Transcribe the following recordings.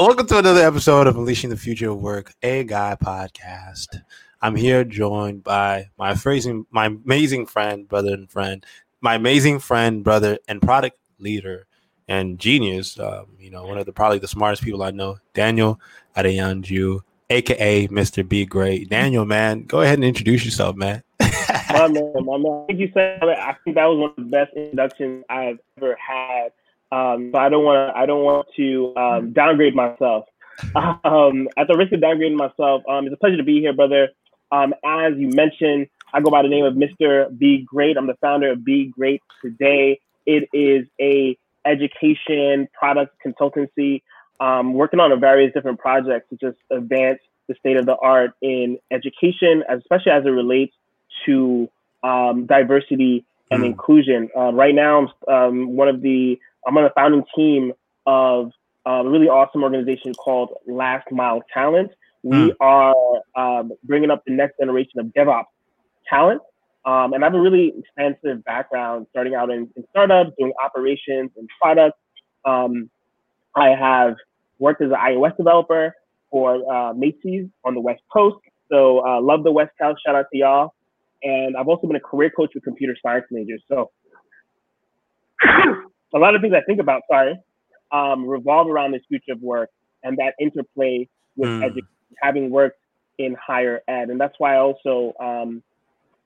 Welcome to another episode of Unleashing the Future of Work, a guy podcast. I'm here joined by my phrasing, my amazing friend, brother, and friend, my amazing friend, brother, and product leader and genius. Um, you know, one of the probably the smartest people I know, Daniel Adeyanju, aka Mr. Be Great. Daniel, man, go ahead and introduce yourself, man. my man, my man. Thank you so much. I think that was one of the best introductions I've ever had. Um, so I don't want to. I don't want to um, downgrade myself. Um, at the risk of downgrading myself, um, it's a pleasure to be here, brother. Um, as you mentioned, I go by the name of Mr. Be Great. I'm the founder of Be Great today. It is a education product consultancy, um, working on a various different projects to just advance the state of the art in education, especially as it relates to um, diversity and mm. inclusion. Uh, right now, I'm um, one of the I'm on the founding team of a really awesome organization called Last Mile Talent. We mm. are um, bringing up the next generation of DevOps talent. Um, and I have a really expansive background starting out in, in startups, doing operations and products. Um, I have worked as an iOS developer for uh, Macy's on the West Coast. So uh, love the West Coast. Shout out to y'all. And I've also been a career coach for computer science majors. So a lot of things I think about, sorry, um, revolve around this future of work and that interplay with mm. education, having worked in higher ed. And that's why I also um,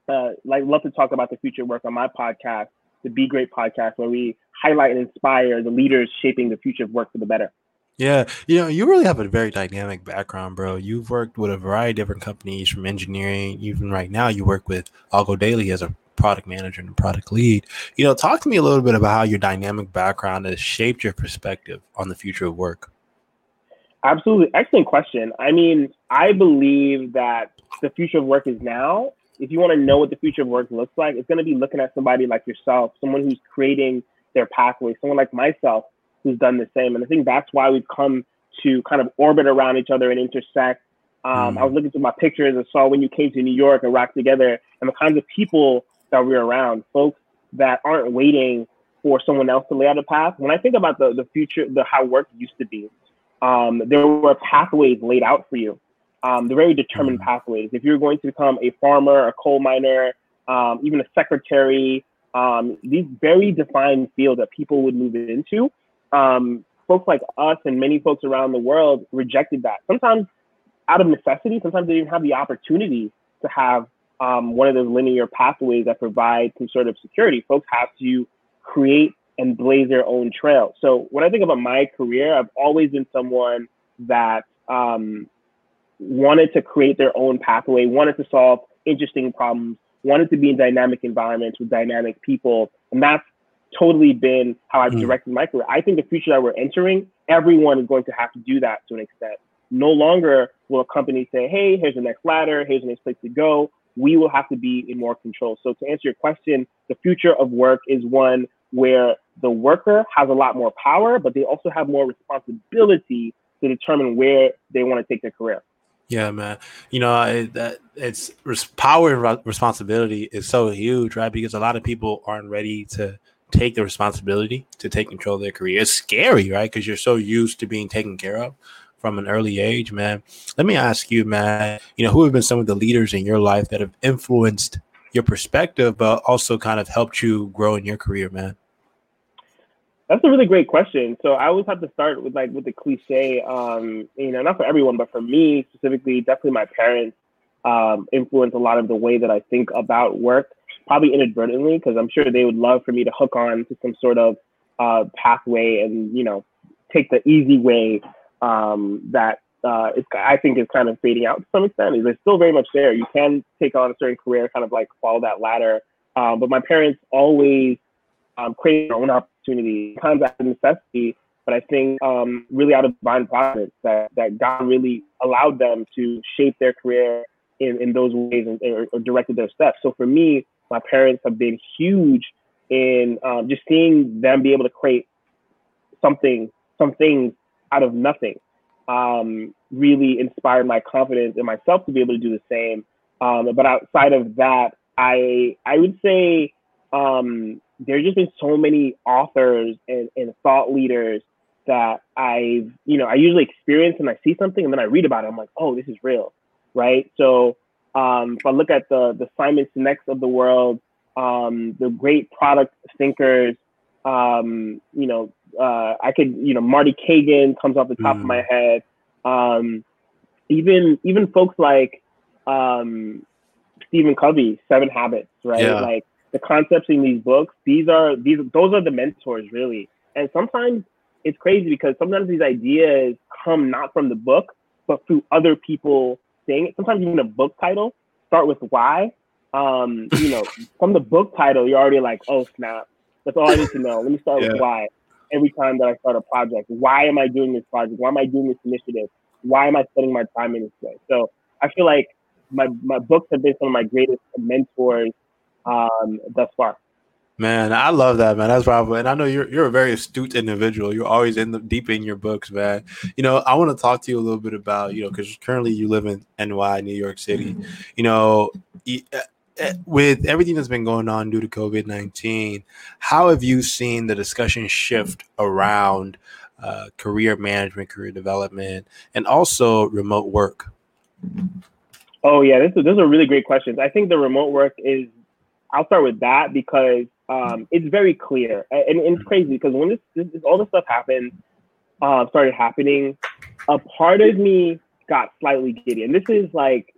uh, like love to talk about the future of work on my podcast, the Be Great podcast, where we highlight and inspire the leaders shaping the future of work for the better. Yeah, you know, you really have a very dynamic background, bro. You've worked with a variety of different companies from engineering. Even right now, you work with Algo Daily as a product manager and product lead. You know, talk to me a little bit about how your dynamic background has shaped your perspective on the future of work. Absolutely. Excellent question. I mean, I believe that the future of work is now if you want to know what the future of work looks like, it's going to be looking at somebody like yourself, someone who's creating their pathway, someone like myself who's done the same. And I think that's why we've come to kind of orbit around each other and intersect. Um, mm. I was looking through my pictures and saw when you came to New York and rocked together and the kinds of people that we're around, folks that aren't waiting for someone else to lay out a path. When I think about the, the future, the how work used to be, um, there were pathways laid out for you um, the very determined mm-hmm. pathways. If you're going to become a farmer, a coal miner, um, even a secretary, um, these very defined fields that people would move into, um, folks like us and many folks around the world rejected that. Sometimes out of necessity, sometimes they didn't have the opportunity to have um, one of those linear pathways that provide some sort of security. Folks have to create and blaze their own trail. So when I think about my career, I've always been someone that um, wanted to create their own pathway, wanted to solve interesting problems, wanted to be in dynamic environments with dynamic people. And that's totally been how I've hmm. directed my career. I think the future that we're entering, everyone is going to have to do that to an extent. No longer will a company say, hey, here's the next ladder, here's the next place to go. We will have to be in more control. So to answer your question, the future of work is one where the worker has a lot more power, but they also have more responsibility to determine where they want to take their career. Yeah, man. You know, it, that it's power and responsibility is so huge, right? Because a lot of people aren't ready to take the responsibility to take control of their career. It's scary, right? Because you're so used to being taken care of from an early age, man. Let me ask you, man. You know, who have been some of the leaders in your life that have influenced your perspective, but also kind of helped you grow in your career, man? That's a really great question. So I always have to start with like with the cliche, um, you know, not for everyone, but for me specifically, definitely my parents um, influence a lot of the way that I think about work, probably inadvertently, because I'm sure they would love for me to hook on to some sort of uh, pathway and you know take the easy way um, that uh, it's, I think is kind of fading out to some extent. It's still very much there. You can take on a certain career, kind of like follow that ladder. Um, but my parents always um, create their own opportunity, sometimes out of necessity, but I think um, really out of divine providence that, that God really allowed them to shape their career in, in those ways and, or, or directed their steps. So for me, my parents have been huge in um, just seeing them be able to create something, some things out of nothing. Um, really inspired my confidence in myself to be able to do the same. Um, but outside of that, I I would say um, there's just been so many authors and, and thought leaders that I've you know, I usually experience and I see something and then I read about it. I'm like, oh, this is real, right? So um, if I look at the the Simon Sinek's of the world, um, the great product thinkers, um, you know, uh, I could, you know, Marty Cagan comes off the top mm. of my mm. head. Um, even even folks like um, Stephen Covey, Seven Habits, right? Yeah. Like the concepts in these books, these are these those are the mentors really. And sometimes it's crazy because sometimes these ideas come not from the book, but through other people saying it. Sometimes even a book title start with why. Um, you know, from the book title, you're already like, oh snap, that's all I need to know. Let me start yeah. with why. Every time that I start a project, why am I doing this project? Why am I doing this initiative? Why am I spending my time in this way? So I feel like my my books have been some of my greatest mentors um, thus far. Man, I love that, man. That's probably, and I know you're you're a very astute individual. You're always in the deep in your books, man. You know, I want to talk to you a little bit about, you know, because currently you live in NY, New York City. Mm-hmm. You know, with everything that's been going on due to COVID nineteen, how have you seen the discussion shift around uh, career management, career development, and also remote work? Oh yeah, this is, those are really great questions. I think the remote work is. I'll start with that because um, it's very clear, and, and, it's crazy because when this, this, this all this stuff happened, uh, started happening, a part of me got slightly giddy, and this is like,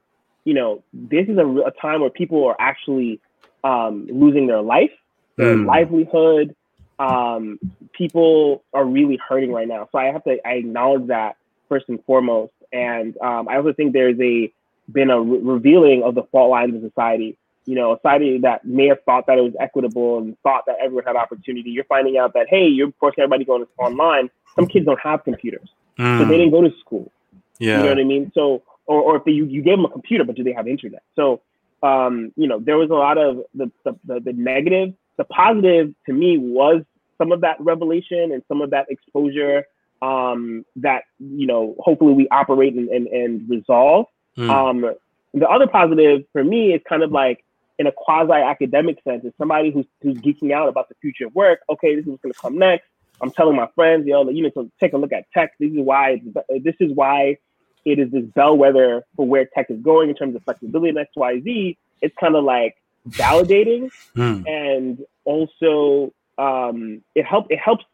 you know, this is a, a time where people are actually um, losing their life, their mm. livelihood. Um, people are really hurting right now, so I have to I acknowledge that first and foremost, and um, I also think there's a been a re- revealing of the fault lines of society you know, a society that may have thought that it was equitable and thought that everyone had opportunity, you're finding out that, hey, you're forcing everybody going online. Some kids don't have computers. Mm. So they hmm. didn't go to school. Yeah. You know what I mean? So, or, or if they, you, you gave them a computer, but do they have internet? So, um, you know, there was a lot of the, the, the, the negative. The positive to me was some of that revelation and some of that exposure um, that, you know, hopefully we operate and, and, and resolve. Mm. Um, the other positive for me is kind of like in a quasi academic sense is somebody who's, who's geeking out about the future of work. Okay, this is what's going to come next. I'm telling my friends, yo, you need to take a look at tech. This is why this is why it is this bellwether for where tech is going in terms of flexibility and X, Y, Z. It's kind of like validating mm. and also um, it helps it helps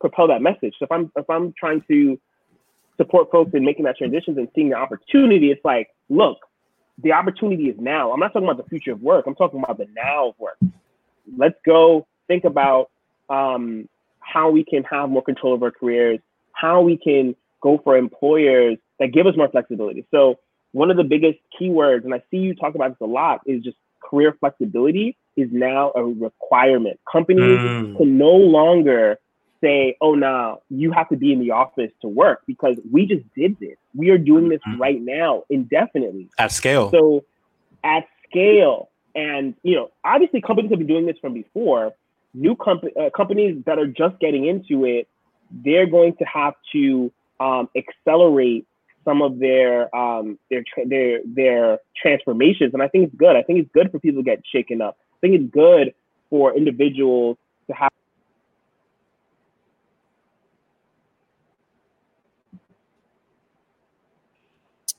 propel that message. So if I'm if I'm trying to support folks in making that transitions and seeing the opportunity, it's like, look, the opportunity is now. I'm not talking about the future of work. I'm talking about the now of work. Let's go think about um, how we can have more control of our careers, how we can go for employers that give us more flexibility. So one of the biggest keywords, and I see you talk about this a lot, is just career flexibility is now a requirement. Companies mm. can no longer say, oh, no, you have to be in the office to work because we just did this. We are doing this mm-hmm. right now indefinitely at scale. So at scale. And, you know, obviously companies have been doing this from before. New comp- uh, companies that are just getting into it, they're going to have to um, accelerate some of their um, their tra- their their transformations, and I think it's good. I think it's good for people to get shaken up. I think it's good for individuals to have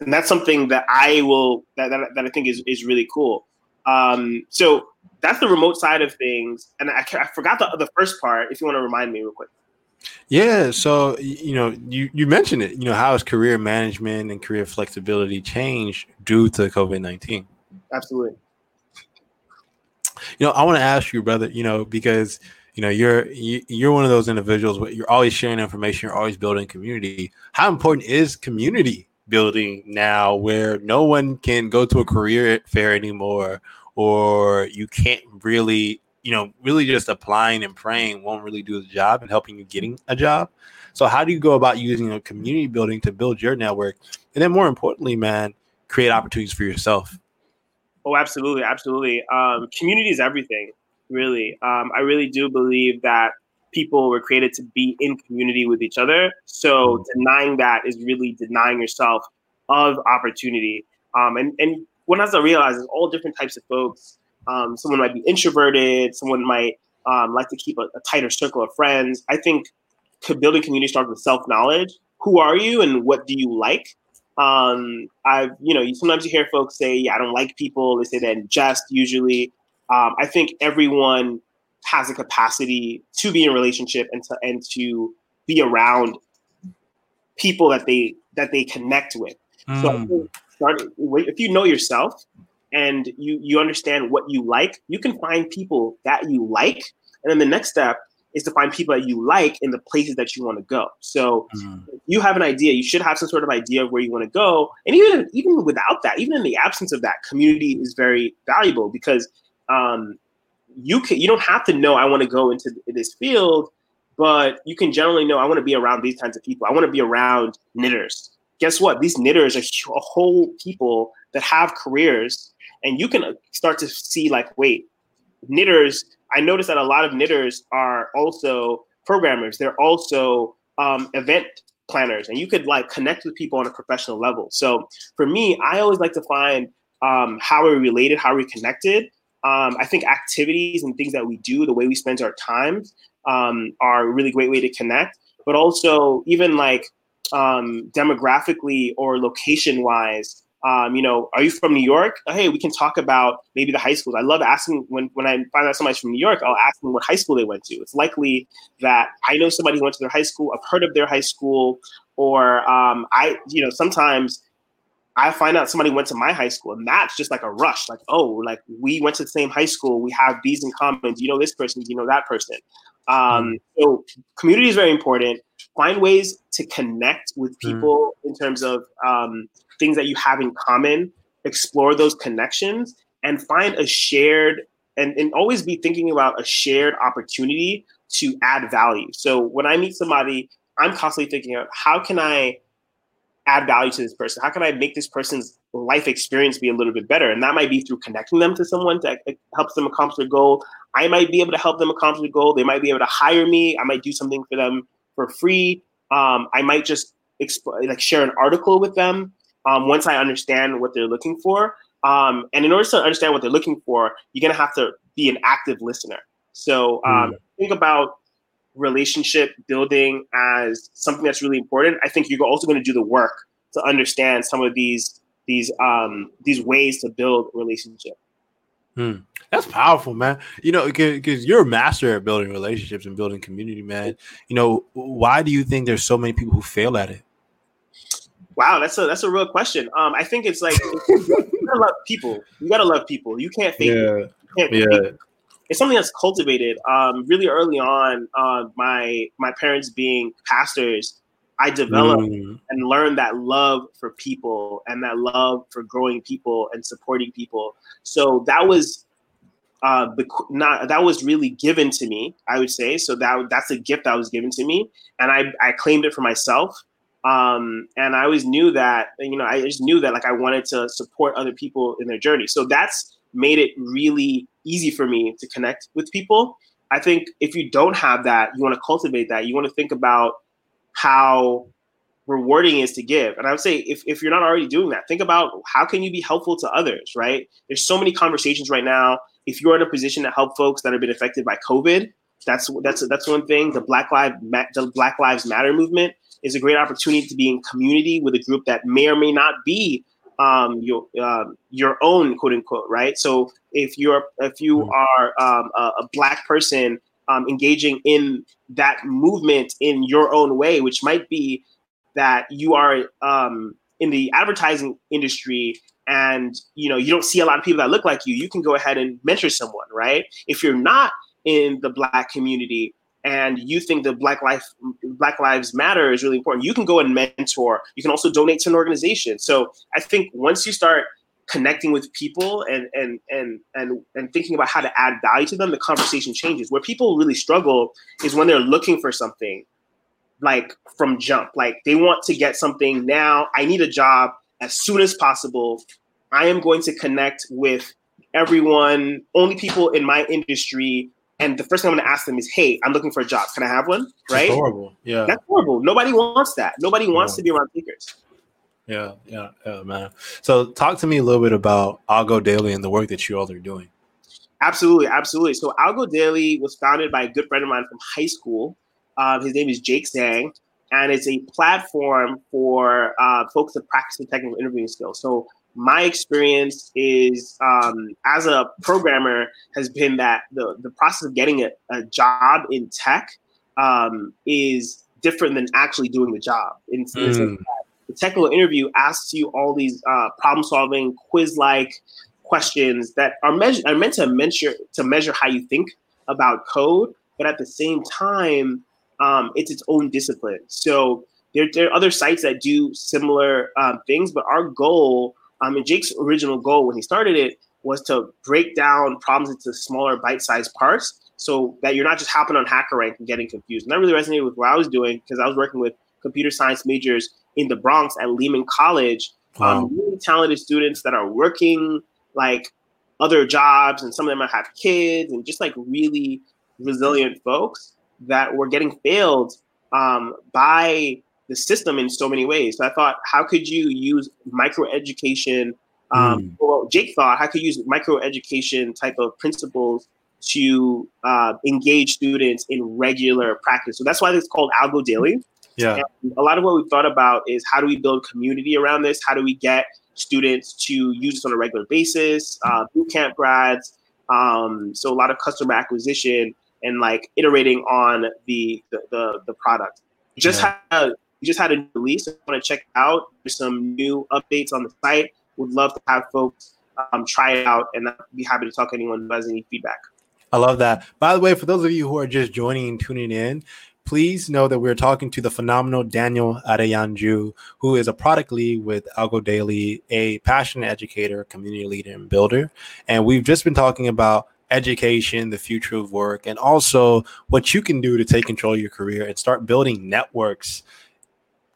and that's something that I will that, that, that I think is is really cool. Um, so that's the remote side of things, and I, I forgot the the first part. If you want to remind me real quick. Yeah, so you know, you you mentioned it. You know, how has career management and career flexibility changed due to COVID nineteen? Absolutely. You know, I want to ask you, brother. You know, because you know you're you, are you are one of those individuals where you're always sharing information, you're always building community. How important is community building now where no one can go to a career fair anymore or you can't really you know really just applying and praying won't really do the job and helping you getting a job so how do you go about using a community building to build your network and then more importantly man create opportunities for yourself oh absolutely absolutely um, community is everything really um, i really do believe that people were created to be in community with each other. So mm-hmm. denying that is really denying yourself of opportunity. Um, and and one has to realize is all different types of folks. Um, someone might be introverted. Someone might um, like to keep a, a, tighter circle of friends. I think building community starts with self knowledge. Who are you and what do you like? Um, I've, you know, sometimes you hear folks say, yeah, I don't like people. They say that in jest usually. Um, I think everyone has a capacity to be in a relationship and to, and to be around people that they, that they connect with. Mm. So start, if you know yourself and you, you understand what you like, you can find people that you like. And then the next step is to find people that you like in the places that you want to go. So mm. you have an idea, you should have some sort of idea of where you want to go. And even even without that, even in the absence of that, community is very valuable because um, you can you don't have to know I want to go into this field, but you can generally know I want to be around these kinds of people. I want to be around knitters. Guess what? These knitters are a whole people that have careers, and you can start to see like, wait, knitters I noticed that a lot of knitters are also programmers. They're also um, event planners, and you could like connect with people on a professional level. So for me, I always like to find um, how we're related, how are we're connected. Um, I think activities and things that we do, the way we spend our time, um, are a really great way to connect. But also, even like um, demographically or location wise, um, you know, are you from New York? Oh, hey, we can talk about maybe the high schools. I love asking when, when I find out somebody's from New York, I'll ask them what high school they went to. It's likely that I know somebody who went to their high school, I've heard of their high school, or um, I, you know, sometimes I find out somebody went to my high school, and that's just like a rush. Like, oh, like we went to the same high school, we have these in common. Do you know this person? Do you know that person? Um, mm. So community is very important. Find ways to connect with mm. people mm. in terms of um, things that you have in common, explore those connections, and find a shared and, and always be thinking about a shared opportunity to add value. So when I meet somebody, I'm constantly thinking of how can I add value to this person? How can I make this person's life experience be a little bit better? And that might be through connecting them to someone that helps them accomplish their goal. I might be able to help them accomplish the goal. They might be able to hire me. I might do something for them for free. Um, I might just exp- like share an article with them um, once I understand what they're looking for. Um, and in order to understand what they're looking for, you're gonna have to be an active listener. So um, mm. think about relationship building as something that's really important. I think you're also going to do the work to understand some of these these um, these ways to build relationship. Hmm. That's powerful, man. You know, because you're a master at building relationships and building community, man. You know, why do you think there's so many people who fail at it? Wow, that's a that's a real question. Um, I think it's like you gotta love people. You gotta love people. You can't fake yeah. it. Can't yeah. It. It's something that's cultivated. Um, really early on, uh, my my parents being pastors, I developed mm. and learned that love for people and that love for growing people and supporting people. So that was uh, not that was really given to me. I would say so that that's a gift that was given to me, and I I claimed it for myself. Um, and I always knew that, you know, I just knew that like I wanted to support other people in their journey. So that's made it really easy for me to connect with people. I think if you don't have that, you want to cultivate that. You want to think about how rewarding is to give. And I would say if, if you're not already doing that, think about how can you be helpful to others, right? There's so many conversations right now. If you're in a position to help folks that have been affected by COVID, that's that's that's one thing. The Black Lives the Black Lives Matter movement is a great opportunity to be in community with a group that may or may not be um, your um, your own quote unquote right. So if you're if you mm-hmm. are um, a, a, black person um, engaging in that movement in your own way, which might be that you are um, in the advertising industry and you know you don't see a lot of people that look like you, you can go ahead and mentor someone, right? If you're not in the black community, and you think that Black Life Black Lives Matter is really important, you can go and mentor. You can also donate to an organization. So I think once you start connecting with people and and and and and thinking about how to add value to them, the conversation changes. Where people really struggle is when they're looking for something like from jump. Like they want to get something now. I need a job as soon as possible. I am going to connect with everyone, only people in my industry and the first thing I'm going to ask them is, "Hey, I'm looking for a job. Can I have one?" Right? That's horrible. Yeah. That's horrible. Nobody wants that. Nobody wants yeah. to be around takers. Yeah, yeah, yeah, man. So, talk to me a little bit about Algo Daily and the work that you all are doing. Absolutely, absolutely. So, Algo Daily was founded by a good friend of mine from high school. Uh, his name is Jake Zhang, and it's a platform for uh, folks to practice the technical interviewing skills. So my experience is um, as a programmer has been that the, the process of getting a, a job in tech um, is different than actually doing the job. In, mm. the technical interview asks you all these uh, problem solving quiz like questions that are, measure, are meant to measure to measure how you think about code, but at the same time, um, it's its own discipline. So there, there, are other sites that do similar um, things, but our goal, um, and Jake's original goal when he started it, was to break down problems into smaller bite-sized parts so that you're not just hopping on HackerRank and getting confused. And that really resonated with what I was doing because I was working with computer science majors in the Bronx at Lehman College, um, wow. um, really talented students that are working like other jobs, and some of them might have kids, and just like really resilient folks that were getting failed um, by the system in so many ways. So I thought, how could you use micro education? Um, mm. Well, Jake thought, how could you use micro education type of principles to uh, engage students in regular practice? So that's why it's called Algo Daily. Yeah. And a lot of what we've thought about is how do we build community around this? How do we get students to use this on a regular basis? Uh, boot camp grads. Um, so a lot of customer acquisition and like iterating on the the, the, the product. Just yeah. had a, just had a release. I want to check out. There's some new updates on the site. Would love to have folks um, try it out, and I'd be happy to talk to anyone who has any feedback. I love that. By the way, for those of you who are just joining and tuning in, please know that we're talking to the phenomenal Daniel Adeyanju, who is a product lead with Algo Daily, a passionate educator, community leader, and builder. And we've just been talking about education, the future of work, and also what you can do to take control of your career and start building networks,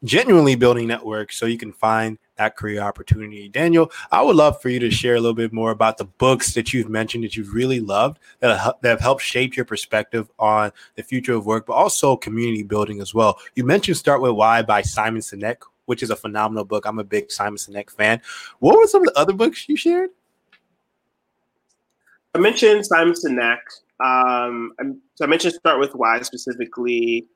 genuinely building networks so you can find that career opportunity. Daniel, I would love for you to share a little bit more about the books that you've mentioned that you've really loved that have, helped shape your perspective on the future of work, but also community building as well. You mentioned Start With Why by Simon Sinek, which is a phenomenal book. I'm a big Simon Sinek fan. What were some of the other books you shared? I mentioned Simon Sinek. Um, so I mentioned Start With Why specifically.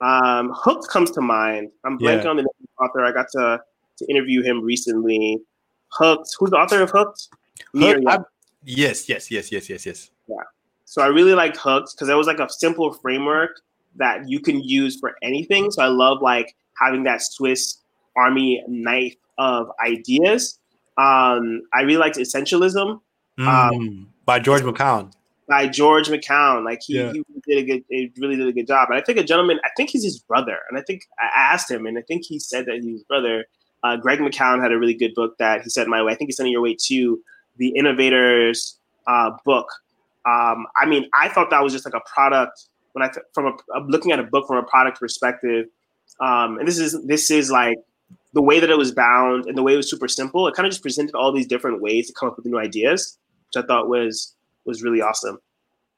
Um, Hooked comes to mind. I'm blanking yeah. on the author. I got to to interview him recently. Hooked. Who's the author of Hooked? Yes, yes, yes, yes, yes, yes. Yeah. So I really liked Hooked because it was like a simple framework that you can use for anything. So I love like having that Swiss Army knife of ideas. Um, I really liked Essentialism mm, um, by George McKeown. By George McKeown, like he, yeah. he did a good, he really did a good job. And I think a gentleman, I think he's his brother, and I think I asked him, and I think he said that he's his brother. Uh, Greg McKeown had a really good book that he sent my way. I think he's sending your way to the Innovators uh, book. Um, I mean, I thought that was just like a product when I from a I'm looking at a book from a product perspective. Um, and this is this is like the way that it was bound and the way it was super simple. It kind of just presented all these different ways to come up with new ideas, which I thought was was really awesome.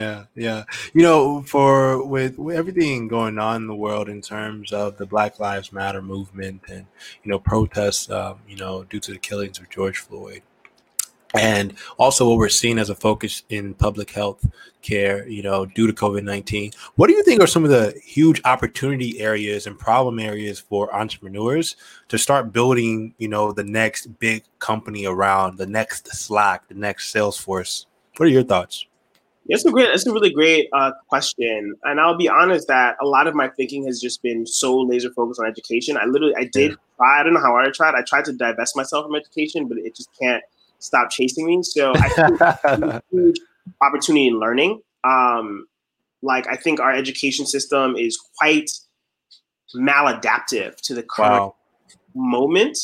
Yeah, yeah. You know, for with, with everything going on in the world in terms of the Black Lives Matter movement and you know protests, um, you know, due to the killings of George Floyd, and also what we're seeing as a focus in public health care, you know, due to COVID nineteen. What do you think are some of the huge opportunity areas and problem areas for entrepreneurs to start building, you know, the next big company around, the next Slack, the next Salesforce? What are your thoughts? It's a great, it's a really great uh, question, and I'll be honest that a lot of my thinking has just been so laser focused on education. I literally, I did try. I don't know how hard I tried. I tried to divest myself from education, but it just can't stop chasing me. So I think huge opportunity in learning. Um, like I think our education system is quite maladaptive to the current wow. moment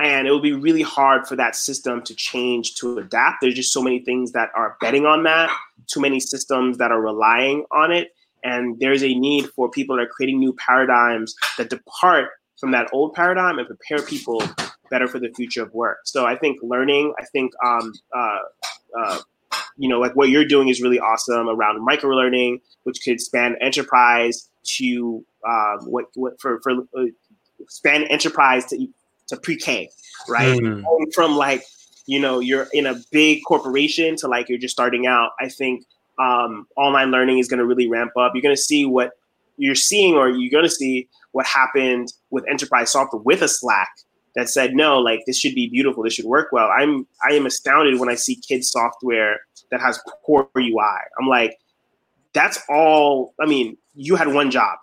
and it will be really hard for that system to change to adapt. There's just so many things that are betting on that too many systems that are relying on it. And there's a need for people that are creating new paradigms that depart from that old paradigm and prepare people better for the future of work. So i think learning i think um, uh, uh, you know like what you're doing is really awesome around micro learning which could span enterprise to um, what, what for, for uh, span enterprise to to pre-K, right? Mm. From like, you know, you're in a big corporation to like you're just starting out. I think um, online learning is going to really ramp up. You're going to see what you're seeing or you're going to see what happened with enterprise software with a Slack that said no, like this should be beautiful, this should work well. I'm I am astounded when I see kids software that has poor UI. I'm like, that's all. I mean, you had one job.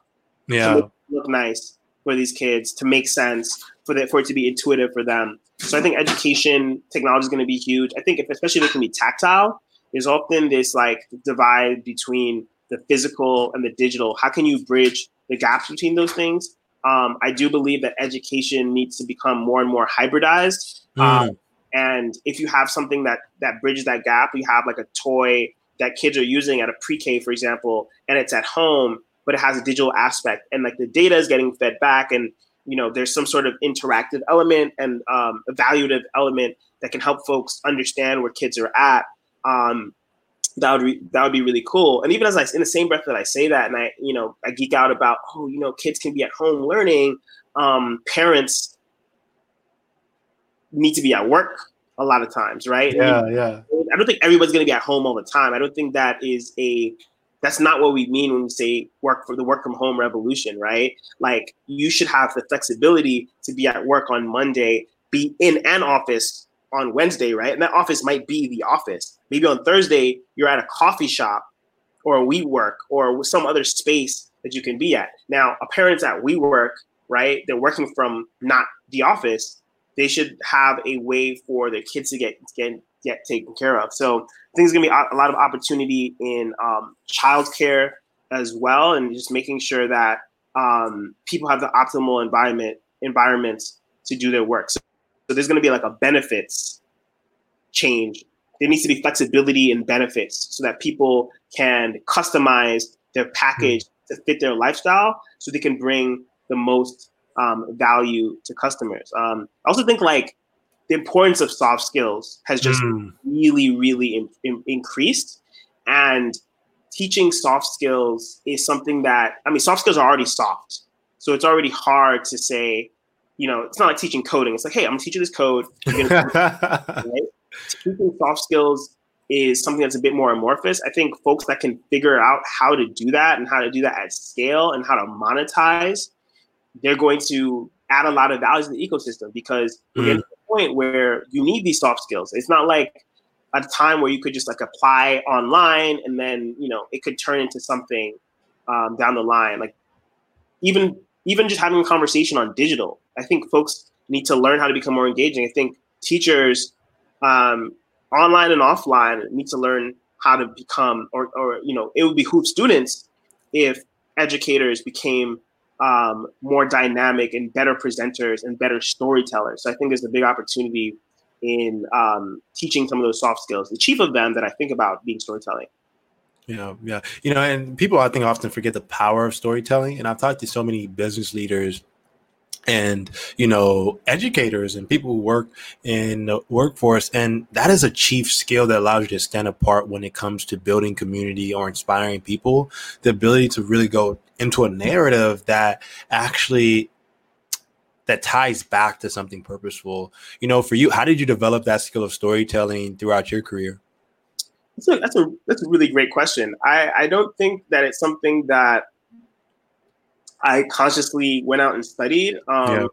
Yeah. look nice for these kids to make sense for the, for it to be intuitive for them. So I think education technology is going to be huge. I think if, especially if it can be tactile, there's often this like divide between the physical and the digital. How can you bridge the gaps between those things? Um, I do believe that education needs to become more and more hybridized. Mm. Um, and if you have something that that bridges that gap, you have like a toy that kids are using at a pre-K, for example, and it's at home, but it has a digital aspect, and like the data is getting fed back, and you know there's some sort of interactive element and um, evaluative element that can help folks understand where kids are at. Um, that would re- that would be really cool. And even as I in the same breath that I say that, and I you know I geek out about oh you know kids can be at home learning, um, parents need to be at work a lot of times, right? Yeah, I mean, yeah. I don't think everybody's going to be at home all the time. I don't think that is a that's not what we mean when we say work for the work from home revolution, right? Like you should have the flexibility to be at work on Monday, be in an office on Wednesday, right? And that office might be the office. Maybe on Thursday you're at a coffee shop or a WeWork or some other space that you can be at. Now, a parent's at WeWork, right? They're working from not the office they should have a way for their kids to get get get taken care of. So I think there's gonna be a lot of opportunity in um, childcare as well, and just making sure that um, people have the optimal environment environments to do their work. So, so there's gonna be like a benefits change. There needs to be flexibility in benefits so that people can customize their package mm-hmm. to fit their lifestyle, so they can bring the most um, value to customers. Um, I also think like the importance of soft skills has just mm. really, really in, in, increased, and teaching soft skills is something that I mean, soft skills are already soft, so it's already hard to say. You know, it's not like teaching coding. It's like, hey, I'm gonna teach you this code. right? Teaching soft skills is something that's a bit more amorphous. I think folks that can figure out how to do that and how to do that at scale and how to monetize they're going to add a lot of value to the ecosystem because mm. Point where you need these soft skills. It's not like a time where you could just like apply online and then you know it could turn into something um, down the line. Like even even just having a conversation on digital, I think folks need to learn how to become more engaging. I think teachers, um, online and offline, need to learn how to become, or or you know, it would behoove students if educators became um, more dynamic and better presenters and better storytellers. So I think there's a big opportunity in um, teaching some of those soft skills. The chief of them that I think about being storytelling. Yeah, yeah. You know, and people I think often forget the power of storytelling. And I've talked to so many business leaders and you know educators and people who work in the workforce and that is a chief skill that allows you to stand apart when it comes to building community or inspiring people. The ability to really go into a narrative that actually that ties back to something purposeful. You know for you how did you develop that skill of storytelling throughout your career? That's a that's a, that's a really great question. I i don't think that it's something that I consciously went out and studied. Um, yeah.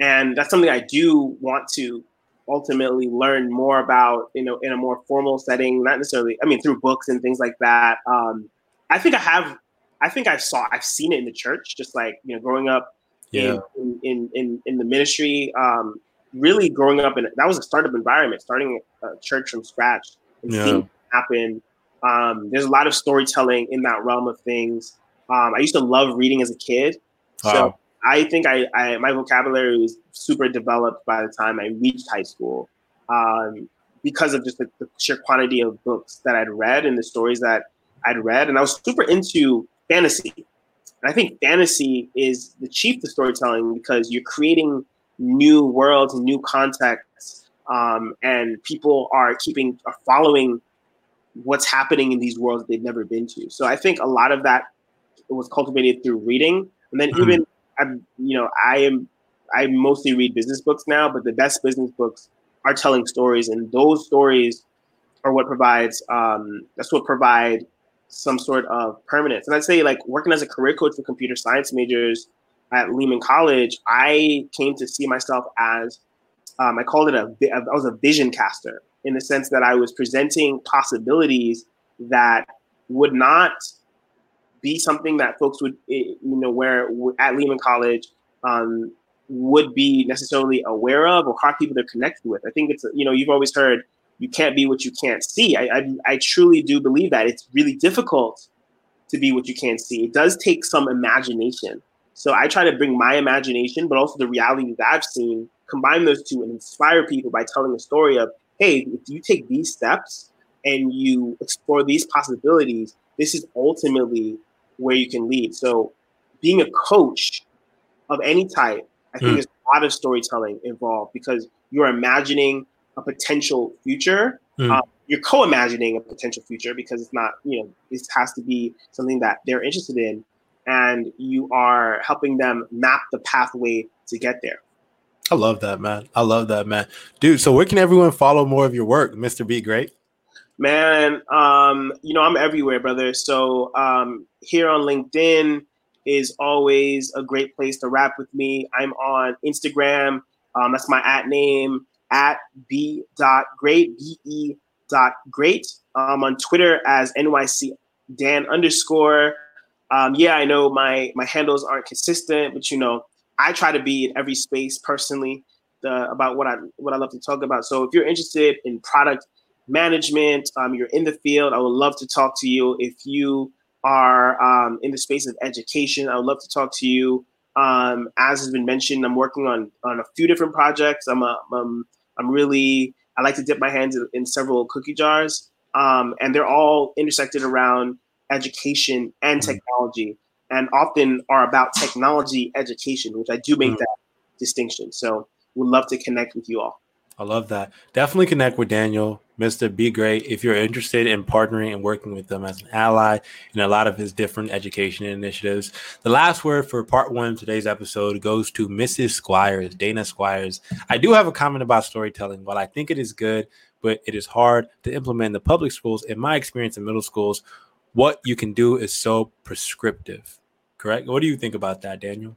And that's something I do want to ultimately learn more about, you know, in a more formal setting, not necessarily, I mean, through books and things like that. Um, I think I have, I think I saw, I've seen it in the church, just like, you know, growing up yeah. in, in, in, in, the ministry, um, really growing up in, that was a startup environment, starting a church from scratch and yeah. seeing happen. Um, there's a lot of storytelling in that realm of things. Um, I used to love reading as a kid, wow. so I think I, I, my vocabulary was super developed by the time I reached high school, um, because of just the, the, sheer quantity of books that I'd read and the stories that I'd read, and I was super into fantasy. And I think fantasy is the chief to storytelling because you're creating new worlds and new contexts, um, and people are keeping are following what's happening in these worlds they've never been to. So I think a lot of that was cultivated through reading, and then mm-hmm. even I'm, you know, I am I mostly read business books now, but the best business books are telling stories, and those stories are what provides um, that's what provide some sort of permanence. And I'd say like working as a career coach for computer science majors at Lehman College, I came to see myself as um, I called it a I was a vision caster in the sense that I was presenting possibilities that would not be something that folks would eh, you know where at Lehman College um, would be necessarily aware of or hard people to connect with. I think it's you know you've always heard you can't be what you can't see. I, I, I truly do believe that it's really difficult to be what you can't see. It does take some imagination. So I try to bring my imagination, but also the reality that I've seen, combine those two and inspire people by telling a story of, hey, if you take these steps and you explore these possibilities, this is ultimately where you can lead. So being a coach of any type, I think mm. there's a lot of storytelling involved because you're imagining a potential future. Mm. Um, you're co-imagining a potential future because it's not, you know, this has to be something that they're interested in, and you are helping them map the pathway to get there. I love that, man. I love that, man. Dude, so where can everyone follow more of your work, Mr. Be Great? Man, um, you know, I'm everywhere, brother. So um, here on LinkedIn is always a great place to rap with me. I'm on Instagram. Um, that's my at name at b dot great b e dot great. Um, on Twitter as NYC Dan underscore. Um, yeah, I know my my handles aren't consistent, but you know, I try to be in every space personally the, about what I what I love to talk about. So if you're interested in product management, um, you're in the field, I would love to talk to you. If you are um, in the space of education, I would love to talk to you. Um, as has been mentioned, I'm working on on a few different projects. I'm a, I'm, I'm really I like to dip my hands in, in several cookie jars, um, and they're all intersected around education and mm-hmm. technology, and often are about technology education, which I do make mm-hmm. that distinction. So, would love to connect with you all. I love that. Definitely connect with Daniel, Mr. Be Great, if you're interested in partnering and working with them as an ally in a lot of his different education initiatives. The last word for part one of today's episode goes to Mrs. Squires, Dana Squires. I do have a comment about storytelling. While I think it is good, but it is hard to implement in the public schools, in my experience in middle schools, what you can do is so prescriptive. Correct? What do you think about that, Daniel?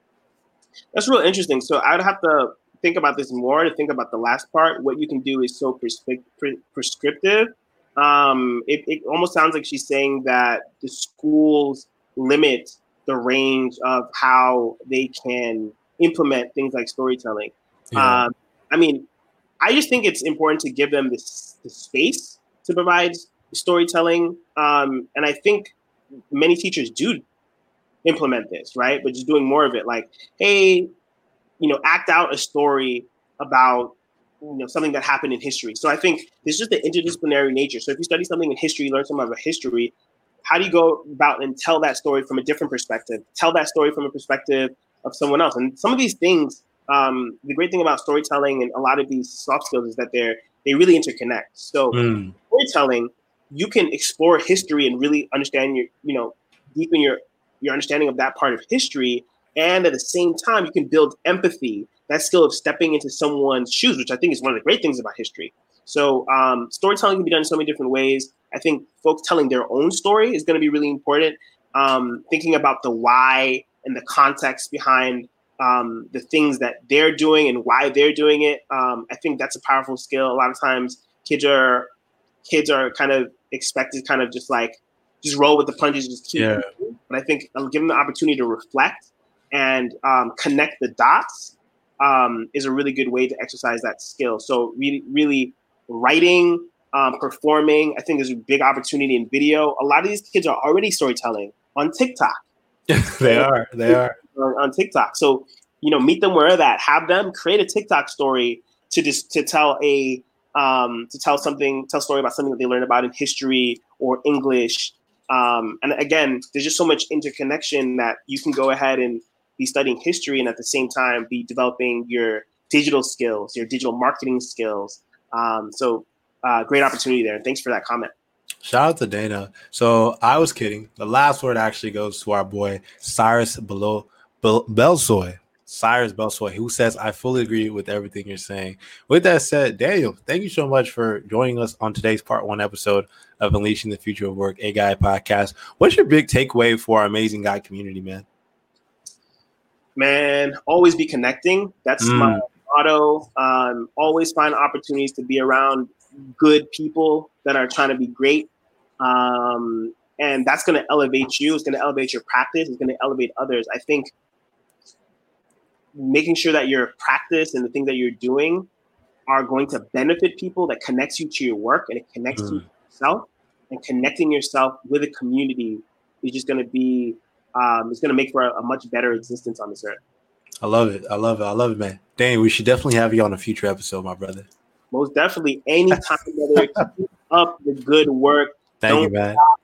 That's real interesting. So I'd have to think about this more, to think about the last part, what you can do is so prescriptive. Um, it, it almost sounds like she's saying that the schools limit the range of how they can implement things like storytelling. Yeah. Um, I mean, I just think it's important to give them this, this space to provide storytelling. Um, and I think many teachers do implement this, right? But just doing more of it. Like, hey, you know, act out a story about you know something that happened in history. So I think there's just the interdisciplinary nature. So if you study something in history, you learn something about history. How do you go about and tell that story from a different perspective? Tell that story from a perspective of someone else. And some of these things, um, the great thing about storytelling and a lot of these soft skills is that they're they really interconnect. So mm. storytelling, you can explore history and really understand your, you know, deepen your your understanding of that part of history and at the same time, you can build empathy, that skill of stepping into someone's shoes, which I think is one of the great things about history. So, um, storytelling can be done in so many different ways. I think folks telling their own story is going to be really important. Um, thinking about the why and the context behind um, the things that they're doing and why they're doing it. Um, I think that's a powerful skill. A lot of times, kids are kids are kind of expected, kind of just like just roll with the punches, just keep. Yeah. But I think I'll give them the opportunity to reflect and um, connect the dots um, is a really good way to exercise that skill. So really, really writing, um, performing, I think is a big opportunity in video. A lot of these kids are already storytelling on TikTok. they are. They are on TikTok. So you know, meet them where that. Have them create a TikTok story to just to tell a um, to tell something, tell a story about something that they learned about in history or English. Um, and again, there's just so much interconnection that you can go ahead and be studying history and at the same time be developing your digital skills, your digital marketing skills. Um, so, uh, great opportunity there. And thanks for that comment. Shout out to Dana. So I was kidding. The last word actually goes to our boy Cyrus Below Belsoy. Cyrus Belsoy, who says, I fully agree with everything you're saying. With that said, Daniel, thank you so much for joining us on today's part one episode of Unleashing the Future of Work, a guy podcast. What's your big takeaway for our amazing guy community, man? Man, always be connecting. That's mm. my motto. Um, always find opportunities to be around good people that are trying to be great. Um, and that's going to elevate you. It's going to elevate your practice. It's going to elevate others. I think making sure that your practice and the things that you're doing are going to benefit people that connects you to your work and it connects mm. you to yourself and connecting yourself with a community is just going to be um, it's going to make for a, a, much better existence on this earth i love it i love it i love it man dang we should definitely have you on a future episode my brother most definitely anytime brother keep up the good work thank Don't you man stop.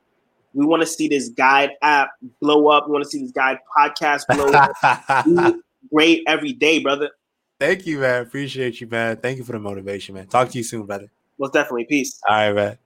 we want to see this guide app blow up we want to see this guide podcast blow up great every day, brother. Thank you, man. Appreciate you, man. Thank you for the motivation, man. Talk to you soon, brother. Most definitely. Peace. All right, man.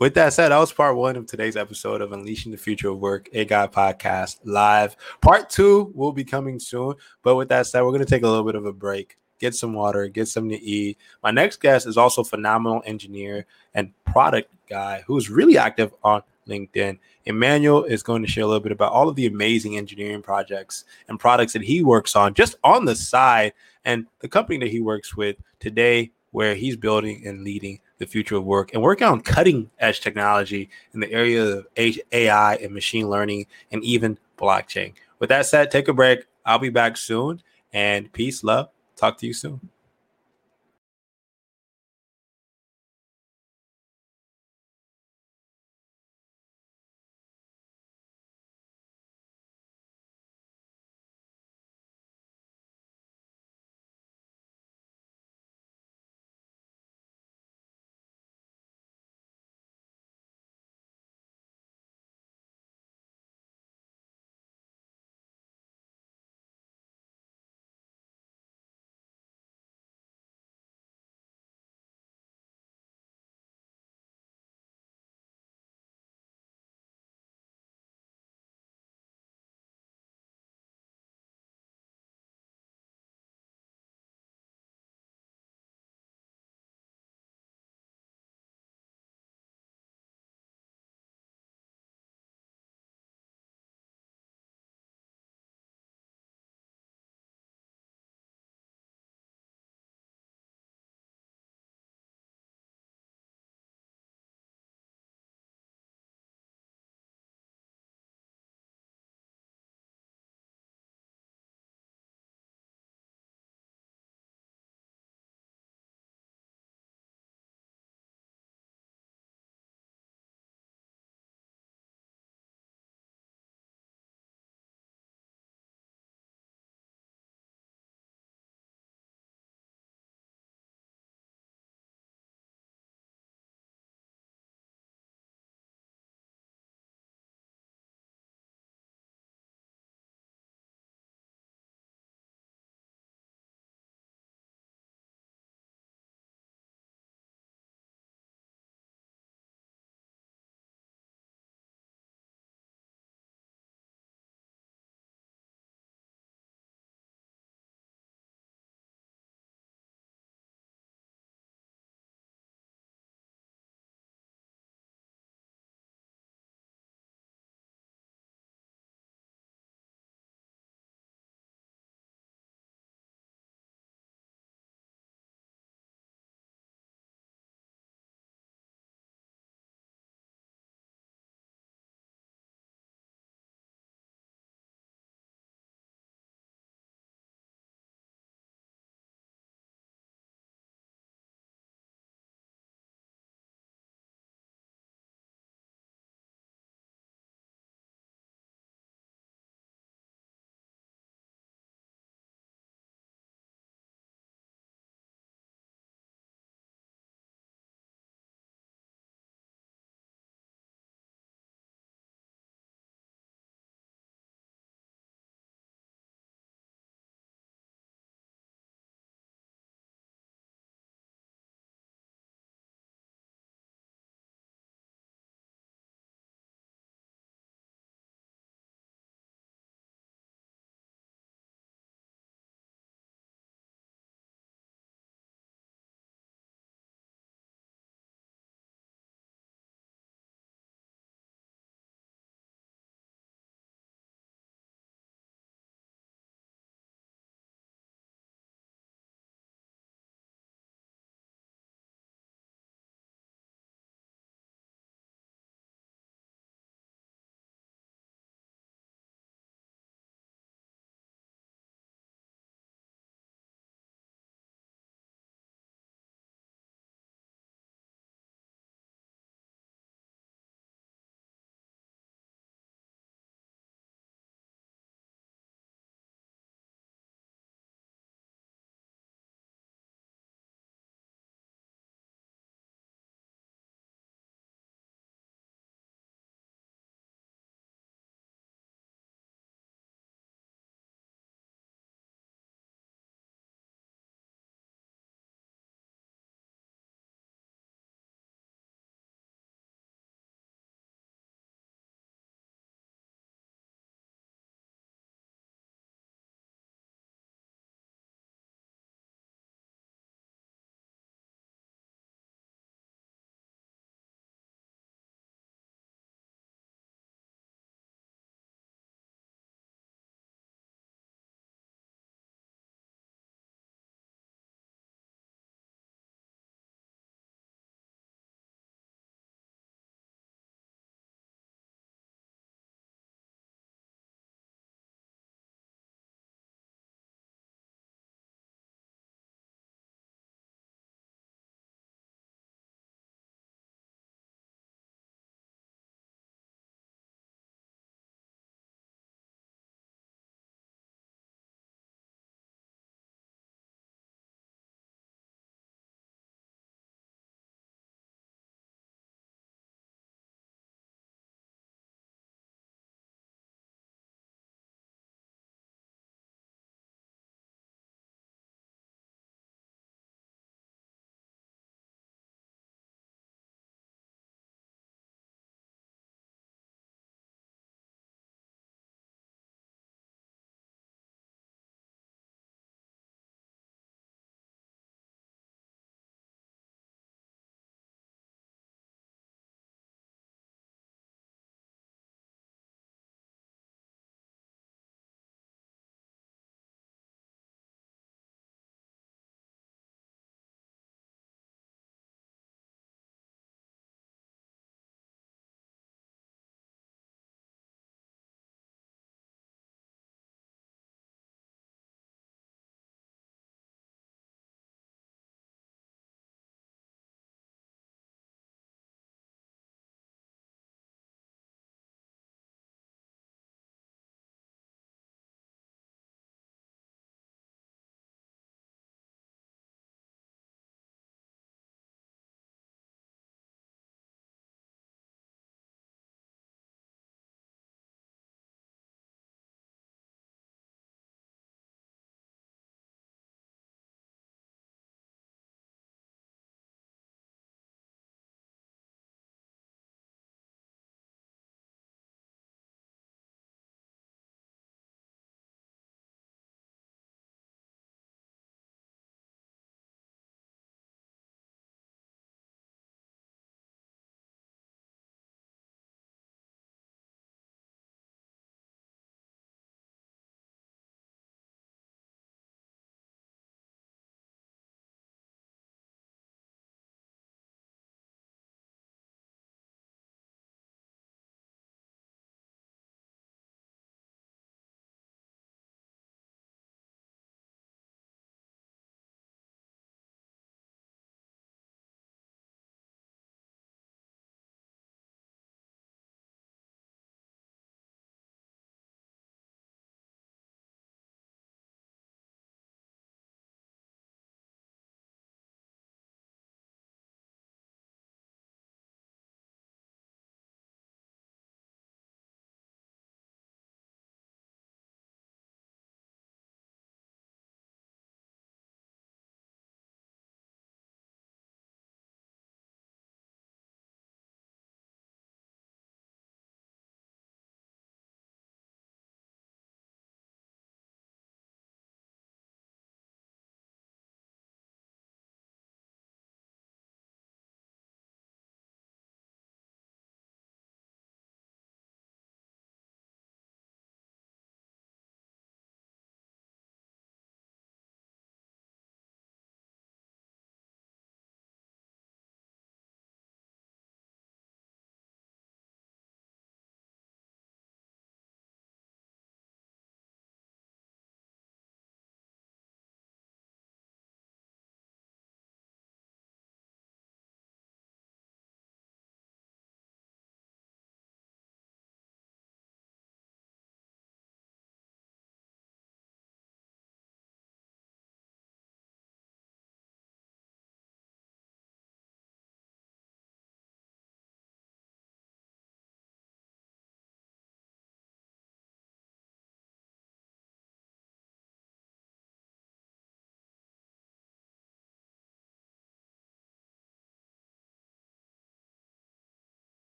With that said, that was part one of today's episode of Unleashing the Future of Work, a guide podcast live. Part two will be coming soon. But with that said, we're going to take a little bit of a break, get some water, get something to eat. My next guest is also phenomenal engineer and product guy who's really active on LinkedIn. Emmanuel is going to share a little bit about all of the amazing engineering projects and products that he works on just on the side and the company that he works with today, where he's building and leading the future of work and working on cutting edge technology in the area of AI and machine learning and even blockchain. With that said, take a break. I'll be back soon and peace, love. Talk to you soon.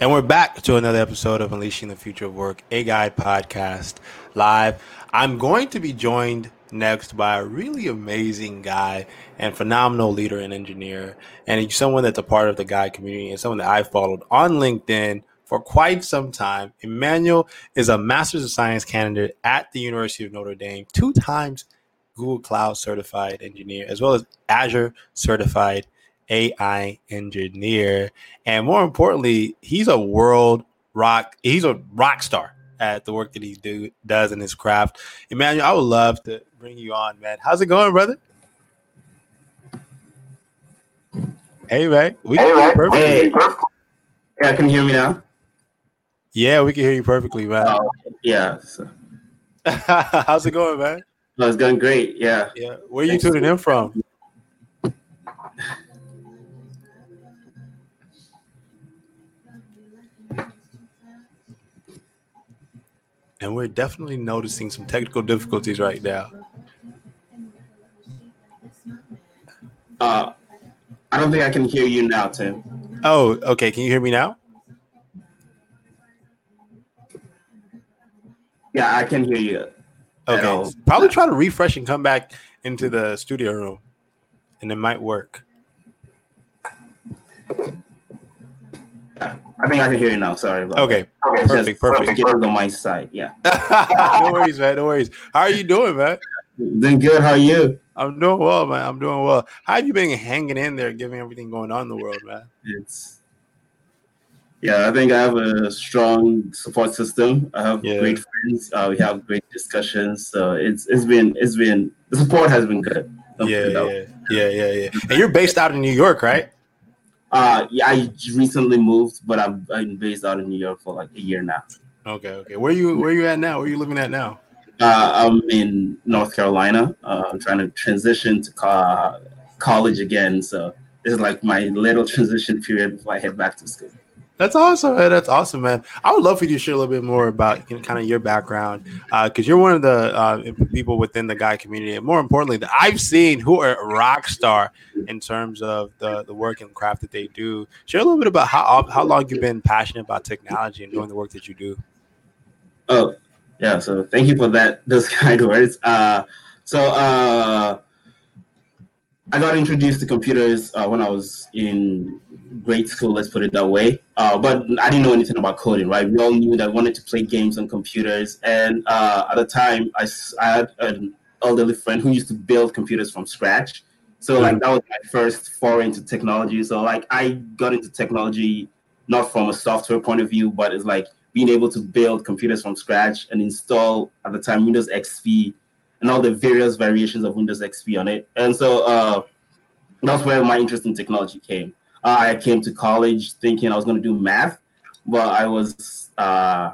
And we're back to another episode of Unleashing the Future of Work, a guide podcast live. I'm going to be joined next by a really amazing guy and phenomenal leader and engineer, and he's someone that's a part of the guide community and someone that I followed on LinkedIn for quite some time. Emmanuel is a Master's of Science candidate at the University of Notre Dame, two times Google Cloud certified engineer, as well as Azure certified AI engineer. And more importantly, he's a world rock, he's a rock star at the work that he do does in his craft. Emmanuel, I would love to bring you on, man. How's it going, brother? Hey, man. We hey, man. Hey. Yeah, can you hear me now? Yeah, we can hear you perfectly, man. Oh, yeah. So. How's it going, man? Oh, it's going great. Yeah. Yeah. Where are you tuning in from? And we're definitely noticing some technical difficulties right now. Uh, I don't think I can hear you now, Tim. Oh, okay. Can you hear me now? Yeah, I can hear you. Okay. Probably try to refresh and come back into the studio room, and it might work. I think I can hear you now. Sorry. Okay. That. Perfect. perfect. Get on my side. Yeah. no worries, man. No worries. How are you doing, man? Doing good. How are you? I'm doing well, man. I'm doing well. How have you been hanging in there, given everything going on in the world, man? It's yeah. I think I have a strong support system. I have yeah. great friends. Uh, we have great discussions. So it's it's been it's been the support has been good. Yeah, yeah, yeah, yeah, yeah. And you're based out in New York, right? Uh, yeah, I recently moved, but I've been based out of New York for like a year now. Okay, okay. Where you where you at now? Where you living at now? Uh, I'm in North Carolina. Uh, I'm trying to transition to co- college again, so this is like my little transition period before I head back to school. That's awesome. Man. That's awesome, man. I would love for you to share a little bit more about you know, kind of your background, because uh, you're one of the uh, people within the guide community, and more importantly, that I've seen who are rock star in terms of the the work and craft that they do. Share a little bit about how how long you've been passionate about technology and doing the work that you do. Oh, yeah. So thank you for that. Those kind words. Uh, so uh, I got introduced to computers uh, when I was in grade school, let's put it that way. Uh, but I didn't know anything about coding, right? We all knew that I wanted to play games on computers. And uh, at the time, I, I had an elderly friend who used to build computers from scratch. So like that was my first foray into technology. So like I got into technology not from a software point of view, but it's like being able to build computers from scratch and install at the time Windows XP and all the various variations of Windows XP on it. And so uh, that's where my interest in technology came. Uh, I came to college thinking I was going to do math, but I was uh,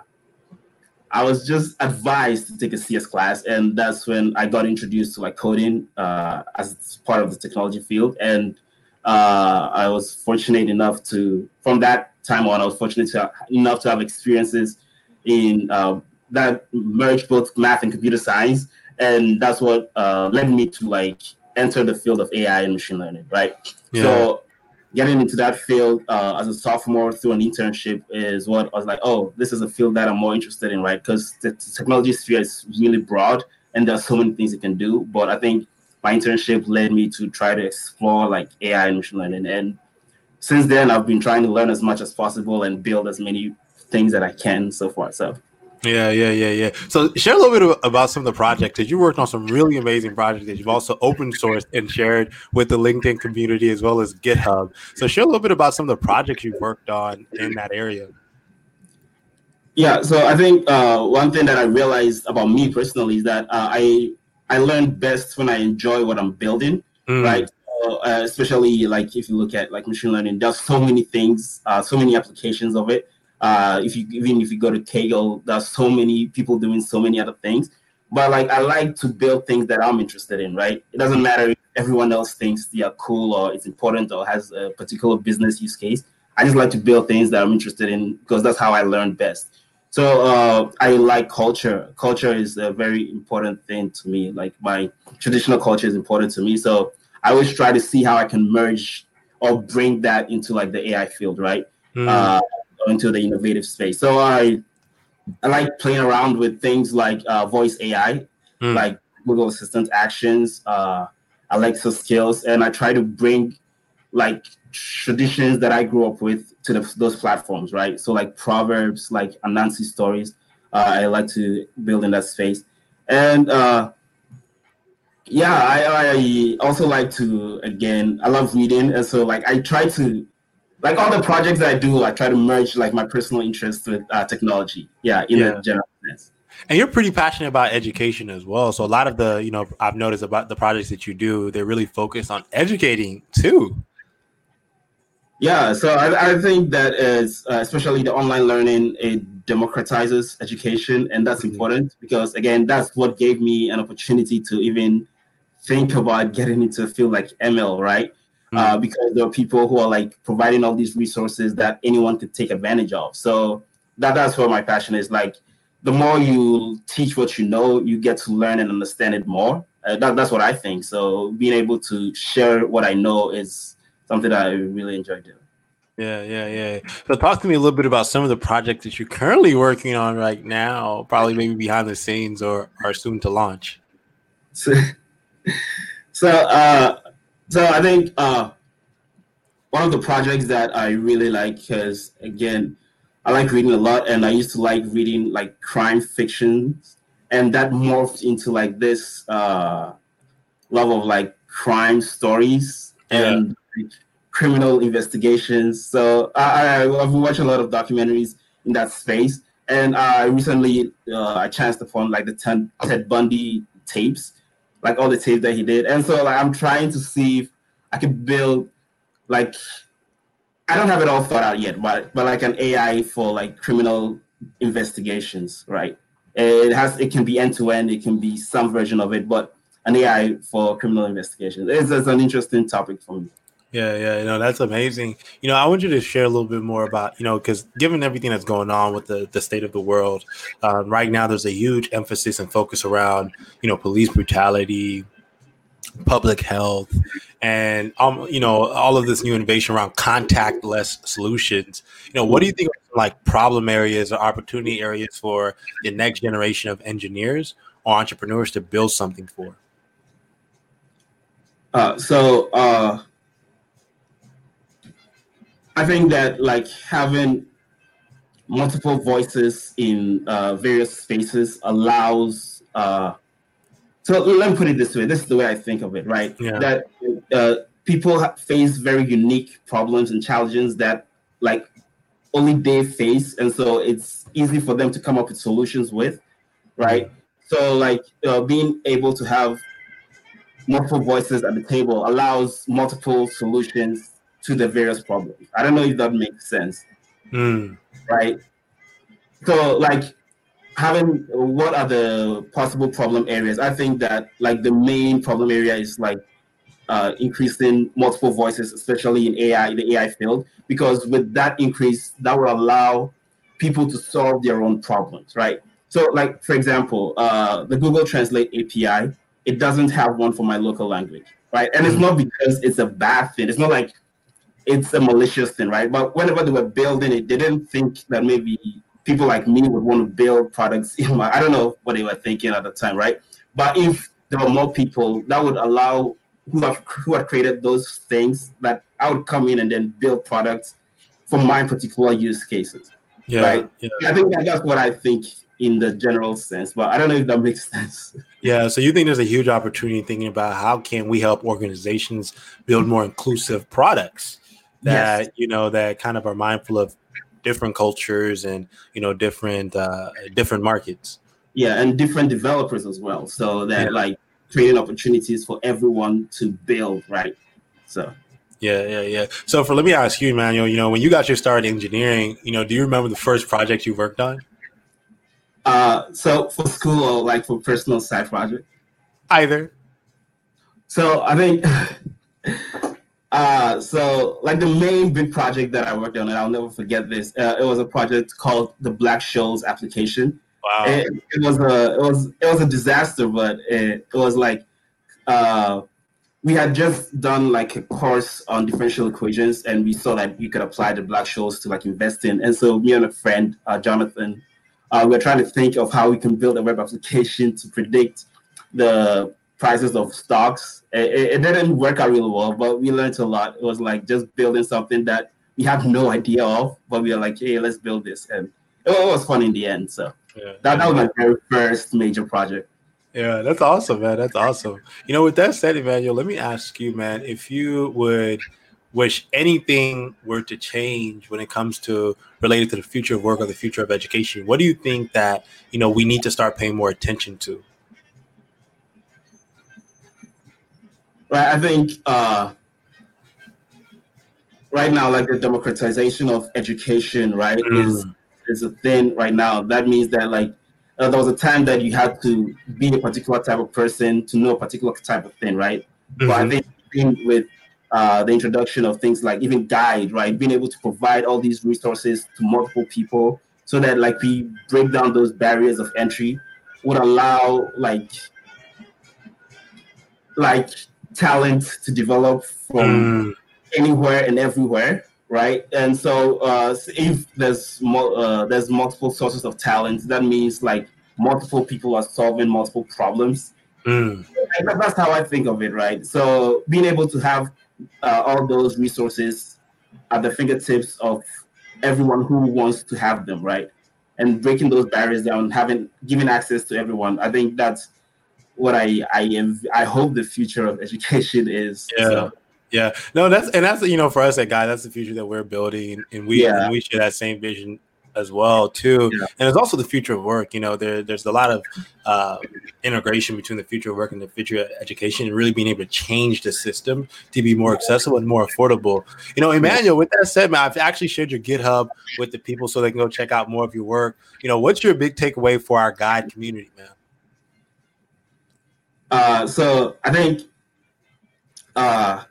I was just advised to take a CS class, and that's when I got introduced to like coding uh, as part of the technology field. And uh, I was fortunate enough to, from that time on, I was fortunate to, enough to have experiences in uh, that merged both math and computer science and that's what uh, led me to like enter the field of AI and machine learning, right? Yeah. So getting into that field uh, as a sophomore through an internship is what I was like, oh, this is a field that I'm more interested in, right? Because the technology sphere is really broad and there's so many things you can do. But I think my internship led me to try to explore like AI and machine learning. And since then, I've been trying to learn as much as possible and build as many things that I can so far. So yeah, yeah, yeah, yeah. So share a little bit about some of the projects that you worked on. Some really amazing projects that you've also open sourced and shared with the LinkedIn community as well as GitHub. So share a little bit about some of the projects you've worked on in that area. Yeah, so I think uh, one thing that I realized about me personally is that uh, I I learn best when I enjoy what I'm building, mm. right? uh, especially like if you look at like machine learning, there's so many things, uh, so many applications of it uh, if you even if you go to Kaggle, there's so many people doing so many other things. But like I like to build things that I'm interested in, right? It doesn't matter if everyone else thinks they are cool or it's important or has a particular business use case. I just like to build things that I'm interested in because that's how I learn best. So uh, I like culture. Culture is a very important thing to me. Like my traditional culture is important to me. So I always try to see how I can merge or bring that into like the AI field, right? Mm. Uh, into the innovative space. So I I like playing around with things like uh, voice AI, mm. like Google Assistant actions, uh, Alexa skills, and I try to bring like traditions that I grew up with to the, those platforms, right? So like proverbs, like Anansi stories, uh, I like to build in that space, and uh, yeah, I, I also like to again, I love reading, and so like I try to like all the projects that I do, I try to merge like my personal interest with uh, technology. Yeah, in yeah. a general sense. And you're pretty passionate about education as well. So a lot of the, you know, I've noticed about the projects that you do, they're really focused on educating too. Yeah, so I, I think that is uh, especially the online learning it democratizes education, and that's mm-hmm. important because again, that's what gave me an opportunity to even think about getting into a field like ML, right? Mm-hmm. Uh, because there are people who are like providing all these resources that anyone could take advantage of. So that that's where my passion is. Like the more you teach what you know, you get to learn and understand it more. Uh, that, that's what I think. So being able to share what I know is something that I really enjoy doing. Yeah, yeah, yeah. So talk to me a little bit about some of the projects that you're currently working on right now, probably maybe behind the scenes or are soon to launch. So, so, uh, so I think uh, one of the projects that I really like is again I like reading a lot, and I used to like reading like crime fiction, and that morphed into like this uh, love of like crime stories and like, criminal investigations. So I, I, have watched a lot of documentaries in that space, and I recently uh, I chanced upon like the Ted Bundy tapes, like all the tapes that he did, and so like I'm trying to see if I can build like I don't have it all thought out yet, but but like an AI for like criminal investigations, right? It has it can be end to end, it can be some version of it, but an AI for criminal investigations is an interesting topic for me. Yeah, yeah, you know that's amazing. You know, I want you to share a little bit more about you know because given everything that's going on with the the state of the world um, right now, there's a huge emphasis and focus around you know police brutality, public health, and um, you know all of this new innovation around contactless solutions. You know, what do you think like problem areas or opportunity areas for the next generation of engineers or entrepreneurs to build something for? Uh, so uh, I think that like having multiple voices in uh, various spaces allows uh, so let me put it this way. This is the way I think of it, right? Yeah. That uh, people face very unique problems and challenges that like only they face, and so it's easy for them to come up with solutions with, right? So like uh, being able to have multiple voices at the table allows multiple solutions to the various problems. I don't know if that makes sense, mm. right? So like having what are the possible problem areas? I think that like the main problem area is like uh, increasing multiple voices, especially in AI, the AI field, because with that increase, that will allow people to solve their own problems, right? So, like for example, uh, the Google Translate API, it doesn't have one for my local language, right? And it's not because it's a bad thing. It's not like it's a malicious thing, right? But whenever they were building it, they didn't think that maybe people like me would want to build products in my I don't know what they were thinking at the time, right? But if there were more people, that would allow who have who have created those things that I would come in and then build products for my particular use cases. Yeah, right. Yeah. I think that's what I think in the general sense, but I don't know if that makes sense. Yeah, so you think there's a huge opportunity thinking about how can we help organizations build more inclusive products that yes. you know that kind of are mindful of different cultures and you know different uh, different markets. Yeah, and different developers as well. So that yeah. like creating opportunities for everyone to build, right? So. Yeah, yeah, yeah. So for let me ask you, Emmanuel, you know, when you got your start in engineering, you know, do you remember the first project you worked on? Uh, so for school or like for personal side project? Either. So I think Uh, so like the main big project that I worked on, and I'll never forget this. Uh, it was a project called the Black-Scholes application. Wow! It, it, was a it was it was a disaster, but it, it was like uh, we had just done like a course on differential equations, and we saw that you could apply the Black Scholes to like invest in. And so me and a friend, uh, Jonathan, uh, we're trying to think of how we can build a web application to predict the prices of stocks. It, it, didn't work out really well, but we learned a lot. It was like just building something that we have no idea of, but we are like, hey, let's build this. And it, it was fun in the end. So yeah. that, that was my very first major project. Yeah, that's awesome, man. That's awesome. You know, with that said, Emmanuel, let me ask you, man, if you would wish anything were to change when it comes to related to the future of work or the future of education, what do you think that you know we need to start paying more attention to? Right, I think uh, right now, like the democratization of education, right, mm. is is a thing right now. That means that like uh, there was a time that you had to be a particular type of person to know a particular type of thing, right? Mm-hmm. But I think with uh, the introduction of things like even guide, right, being able to provide all these resources to multiple people, so that like we break down those barriers of entry, would allow like like talent to develop from mm. anywhere and everywhere right? And so uh, if there's mo- uh, there's multiple sources of talent, that means like multiple people are solving multiple problems. Mm. That's how I think of it, right? So being able to have uh, all those resources at the fingertips of everyone who wants to have them, right? And breaking those barriers down, having giving access to everyone. I think that's what I I am. I hope the future of education is. Yeah. So, yeah, no, that's and that's you know for us at Guide, that's the future that we're building, and we yeah. and we share that same vision as well too. Yeah. And it's also the future of work. You know, there there's a lot of uh, integration between the future of work and the future of education, and really being able to change the system to be more accessible and more affordable. You know, Emmanuel. With that said, man, I've actually shared your GitHub with the people so they can go check out more of your work. You know, what's your big takeaway for our Guide community, man? Uh, so I think. Uh,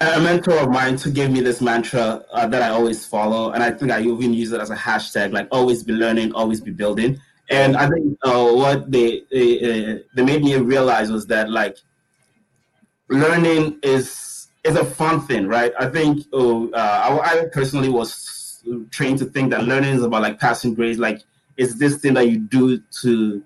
a mentor of mine to give me this mantra uh, that I always follow, and I think I even use it as a hashtag, like always be learning, always be building. And I think uh, what they, they they made me realize was that like learning is is a fun thing, right? I think oh, uh, I, I personally was trained to think that learning is about like passing grades, like it's this thing that you do to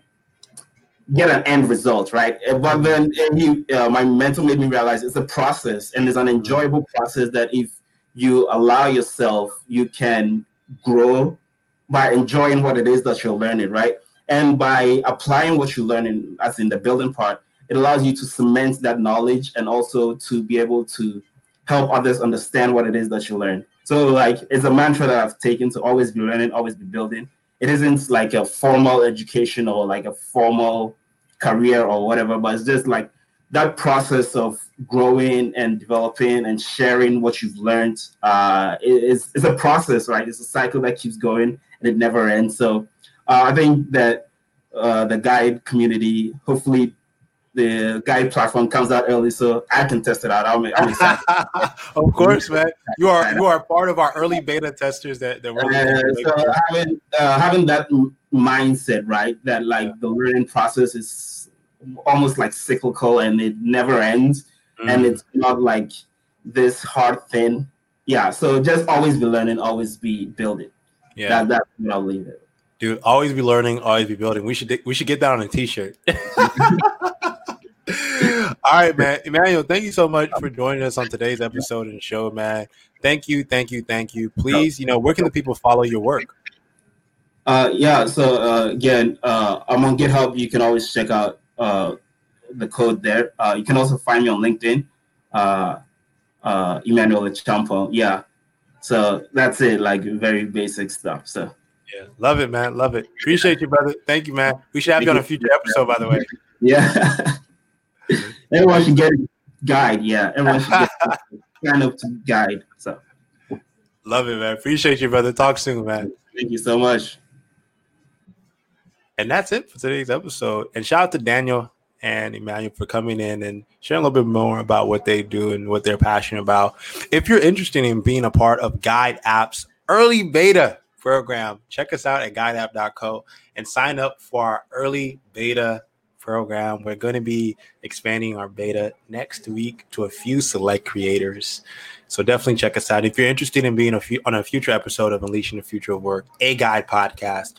get an end result, right? Eh, but then eh, he, uh, my mentor made me realize it's a process and it's an enjoyable process that if you allow yourself, you can grow by enjoying what it is that you're learning, right? And by applying what you're learning, as in the building part, it allows you to cement that knowledge and also to be able to help others understand what it is that you learn. So, like, it's a mantra that I've taken to always be learning, always be building. It isn't like a formal education or like a formal career or whatever, but it's just like that process of growing and developing and sharing what you've learned uh, is, is a process, right? It's a cycle that keeps going and it never ends. So uh, I think that uh, the guide community, hopefully the guide platform comes out early so I can test it out. I'm, I'm of course, man. You are you are part of our early beta testers that, that we're uh, so having uh, having that mindset, right? That like yeah. the learning process is almost like cyclical and it never ends mm. and it's not like this hard thing yeah so just always be learning always be building yeah that, that's what i'll leave it dude always be learning always be building we should we should get that on a t-shirt all right man emmanuel thank you so much for joining us on today's episode and show man thank you thank you thank you please you know where can the people follow your work uh, yeah, so uh, again, uh, I'm on GitHub. You can always check out uh, the code there. Uh, you can also find me on LinkedIn, uh, uh, Emmanuel Achampion. Yeah. So that's it, like very basic stuff. So yeah, love it, man. Love it. Appreciate you, brother. Thank you, man. We should have you on a future episode, by the way. Yeah. Everyone should get a guide. Yeah. Everyone should get kind of to guide. So love it, man. Appreciate you, brother. Talk soon, man. Thank you so much. And that's it for today's episode. And shout out to Daniel and Emmanuel for coming in and sharing a little bit more about what they do and what they're passionate about. If you're interested in being a part of Guide App's early beta program, check us out at guideapp.co and sign up for our early beta program. We're going to be expanding our beta next week to a few select creators. So definitely check us out. If you're interested in being a few, on a future episode of Unleashing the Future of Work, a guide podcast,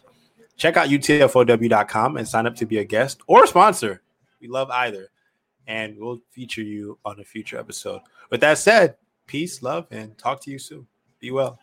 check out utfow.com and sign up to be a guest or a sponsor. We love either. And we'll feature you on a future episode. With that said, peace, love, and talk to you soon. Be well.